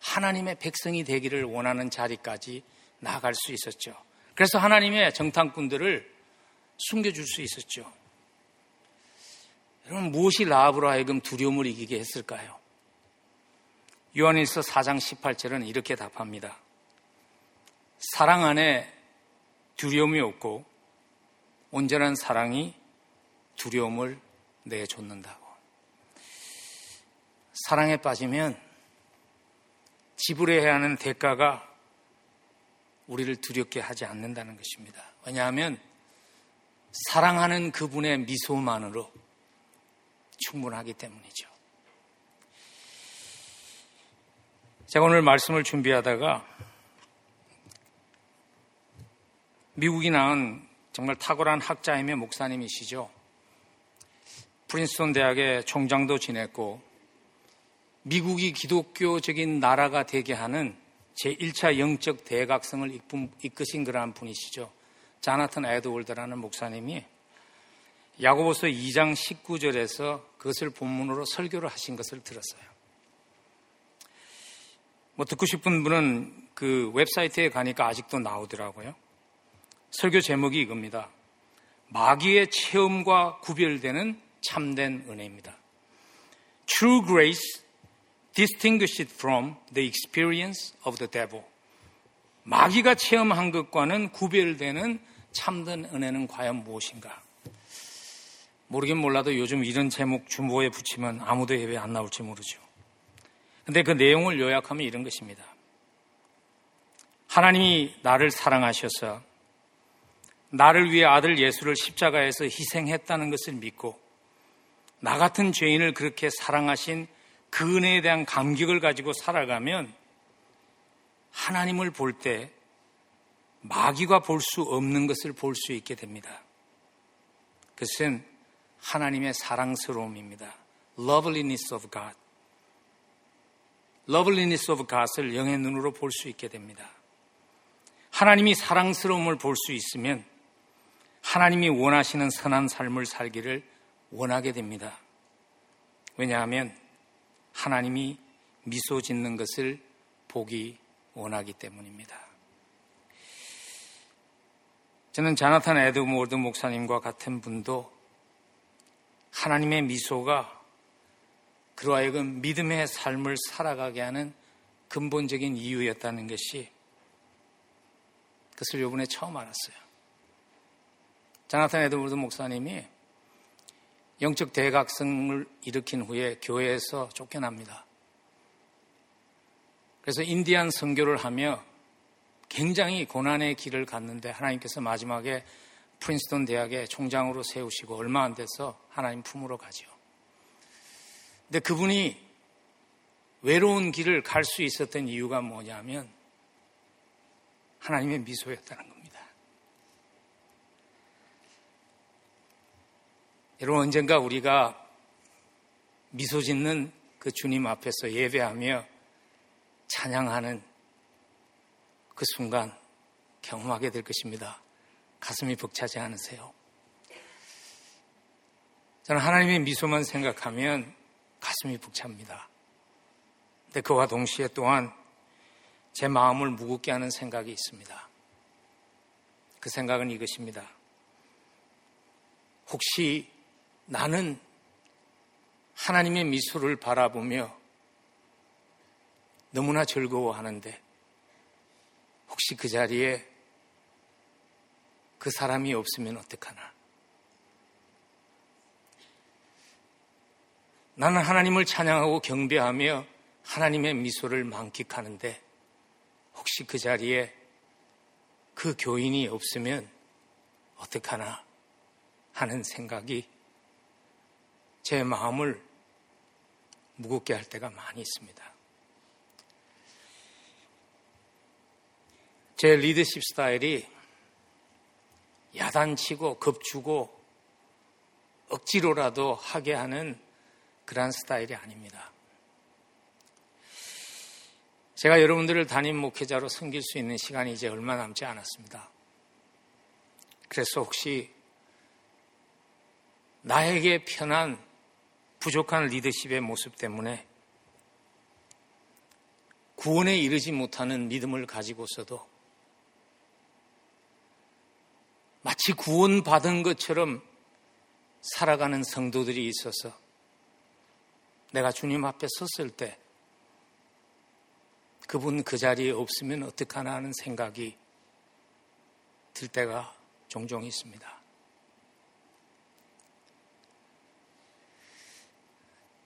S1: 하나님의 백성이 되기를 원하는 자리까지 나아갈 수 있었죠. 그래서 하나님의 정탐꾼들을 숨겨줄 수 있었죠. 여러분, 무엇이 라합으로 하여금 두려움을 이기게 했을까요? 요한일서 4장 18절은 이렇게 답합니다. 사랑 안에 두려움이 없고 온전한 사랑이 두려움을 내줬는다고. 사랑에 빠지면 지불해야 하는 대가가 우리를 두렵게 하지 않는다는 것입니다. 왜냐하면 사랑하는 그분의 미소만으로 충분하기 때문이죠. 제가 오늘 말씀을 준비하다가 미국이 낳은 정말 탁월한 학자이며 목사님이시죠. 프린스톤 대학의 총장도 지냈고 미국이 기독교적인 나라가 되게 하는 제1차 영적 대각성을 이끄신 그러한 분이시죠. 자나튼 에드월드라는 목사님이 야고보서 2장 19절에서 그것을 본문으로 설교를 하신 것을 들었어요. 뭐 듣고 싶은 분은 그 웹사이트에 가니까 아직도 나오더라고요. 설교 제목이 이겁니다. 마귀의 체험과 구별되는 참된 은혜입니다. True grace distinguished from the experience of the devil. 마귀가 체험한 것과는 구별되는 참된 은혜는 과연 무엇인가? 모르긴 몰라도 요즘 이런 제목 중보에 붙이면 아무도 예배 안 나올지 모르죠. 근데 그 내용을 요약하면 이런 것입니다. 하나님이 나를 사랑하셔서 나를 위해 아들 예수를 십자가에서 희생했다는 것을 믿고 나 같은 죄인을 그렇게 사랑하신 그 은혜에 대한 감격을 가지고 살아가면 하나님을 볼 때 마귀가 볼 수 없는 것을 볼 수 있게 됩니다. 그것은 하나님의 사랑스러움입니다. Loveliness of God. Loveliness of God을 영의 눈으로 볼 수 있게 됩니다. 하나님이 사랑스러움을 볼 수 있으면 하나님이 원하시는 선한 삶을 살기를 원하게 됩니다. 왜냐하면 하나님이 미소 짓는 것을 보기 원하기 때문입니다. 저는 자나탄 에드모드 목사님과 같은 분도 하나님의 미소가 그로 하여금 믿음의 삶을 살아가게 하는 근본적인 이유였다는 것이 그것을 요번에 처음 알았어요. 자나탄 에드모드 목사님이 영적 대각성을 일으킨 후에 교회에서 쫓겨납니다. 그래서 인디안 선교를 하며 굉장히 고난의 길을 갔는데 하나님께서 마지막에 프린스턴 대학의 총장으로 세우시고 얼마 안 돼서 하나님 품으로 가죠. 근데 그분이 외로운 길을 갈 수 있었던 이유가 뭐냐면 하나님의 미소였다는 겁니다. 여러분 언젠가 우리가 미소 짓는 그 주님 앞에서 예배하며 찬양하는 그 순간 경험하게 될 것입니다. 가슴이 벅차지 않으세요? 저는 하나님의 미소만 생각하면 가슴이 벅찹니다. 근데 그와 동시에 또한 제 마음을 무겁게 하는 생각이 있습니다. 그 생각은 이것입니다. 혹시 나는 하나님의 미소를 바라보며 너무나 즐거워하는데 혹시 그 자리에 그 사람이 없으면 어떡하나? 나는 하나님을 찬양하고 경배하며 하나님의 미소를 만끽하는데 혹시 그 자리에 그 교인이 없으면 어떡하나 하는 생각이 제 마음을 무겁게 할 때가 많이 있습니다. 제 리더십 스타일이 야단치고 겁주고 억지로라도 하게 하는 그러한 스타일이 아닙니다. 제가 여러분들을 담임 목회자로 섬길 수 있는 시간이 이제 얼마 남지 않았습니다. 그래서 혹시 나에게 편한 부족한 리더십의 모습 때문에 구원에 이르지 못하는 믿음을 가지고서도 마치 구원받은 것처럼 살아가는 성도들이 있어서 내가 주님 앞에 섰을 때 그분 그 자리에 없으면 어떡하나 하는 생각이 들 때가 종종 있습니다.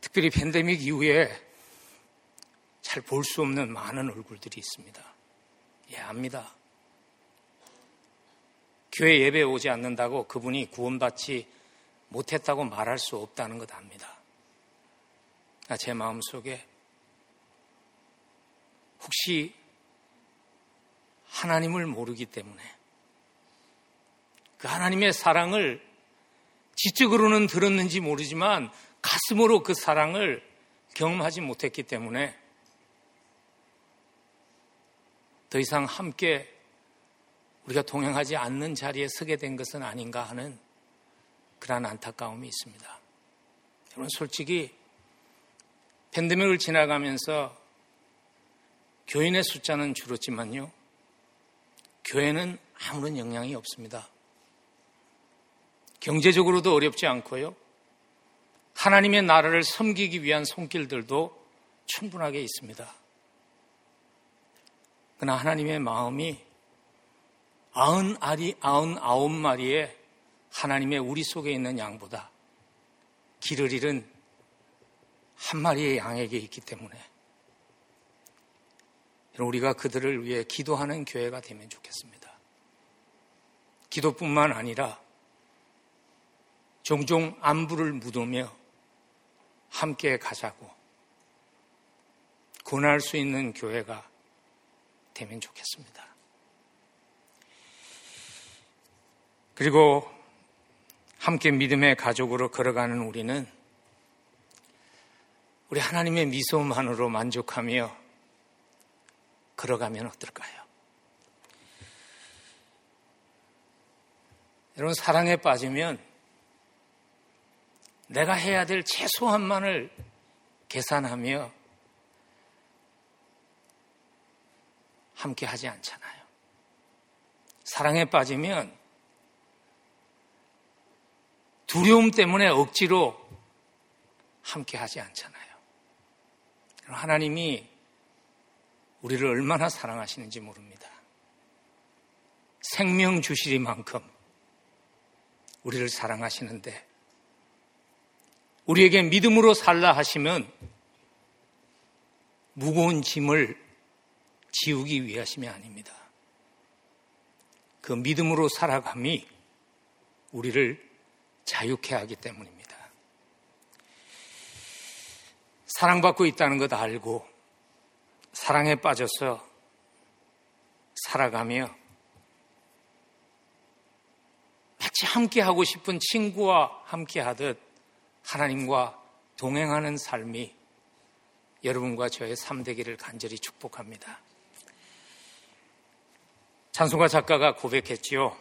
S1: 특별히 팬데믹 이후에 잘 볼 수 없는 많은 얼굴들이 있습니다. 예, 압니다. 교회 예배 오지 않는다고 그분이 구원받지 못했다고 말할 수 없다는 것 압니다. 아, 제 마음 속에 혹시 하나님을 모르기 때문에 그 하나님의 사랑을 지적으로는 들었는지 모르지만 가슴으로 그 사랑을 경험하지 못했기 때문에 더 이상 함께 우리가 동행하지 않는 자리에 서게 된 것은 아닌가 하는 그러한 안타까움이 있습니다. 여러분 솔직히 팬데믹을 지나가면서 교인의 숫자는 줄었지만요. 교회는 아무런 영향이 없습니다. 경제적으로도 어렵지 않고요. 하나님의 나라를 섬기기 위한 손길들도 충분하게 있습니다. 그러나 하나님의 마음이 아흔 아리, 아흔 아홉 마리의 하나님의 우리 속에 있는 양보다 길을 잃은 한 마리의 양에게 있기 때문에 우리가 그들을 위해 기도하는 교회가 되면 좋겠습니다. 기도뿐만 아니라 종종 안부를 묻으며 함께 가자고 권할 수 있는 교회가 되면 좋겠습니다. 그리고 함께 믿음의 가족으로 걸어가는 우리는 우리 하나님의 미소만으로 만족하며 걸어가면 어떨까요? 여러분, 사랑에 빠지면 내가 해야 될 최소한만을 계산하며 함께 하지 않잖아요. 사랑에 빠지면 두려움 때문에 억지로 함께 하지 않잖아요. 하나님이 우리를 얼마나 사랑하시는지 모릅니다. 생명 주시리만큼 우리를 사랑하시는데 우리에게 믿음으로 살라 하시면 무거운 짐을 지우기 위하심이 아닙니다. 그 믿음으로 살아감이 우리를 자유케 하기 때문입니다. 사랑받고 있다는 것 알고 사랑에 빠져서 살아가며 같이 함께 하고 싶은 친구와 함께 하듯 하나님과 동행하는 삶이 여러분과 저의 삶 되기를 간절히 축복합니다. 찬송가 작가가 고백했지요.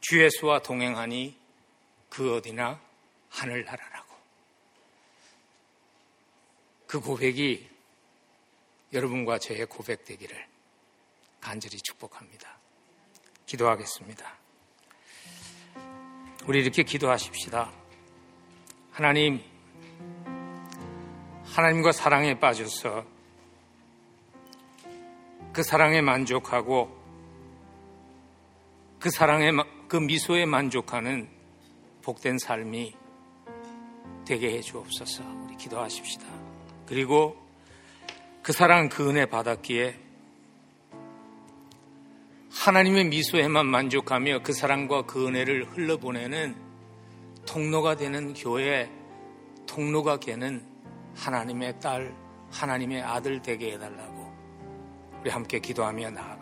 S1: 주 예수와 동행하니 그 어디나 하늘나라라고. 그 고백이 여러분과 저의 고백되기를 간절히 축복합니다. 기도하겠습니다. 우리 이렇게 기도하십시다. 하나님, 하나님과 사랑에 빠져서 그 사랑에 만족하고 그 사랑에, 그 미소에 만족하는 복된 삶이 되게 해 주옵소서. 우리 기도하십시다. 그리고 그 사랑 그 은혜 받았기에 하나님의 미소에만 만족하며 그 사랑과 그 은혜를 흘러보내는 통로가 되는 교회, 통로가 되는 하나님의 딸, 하나님의 아들 되게 해달라고 우리 함께 기도하며 나아갑니다.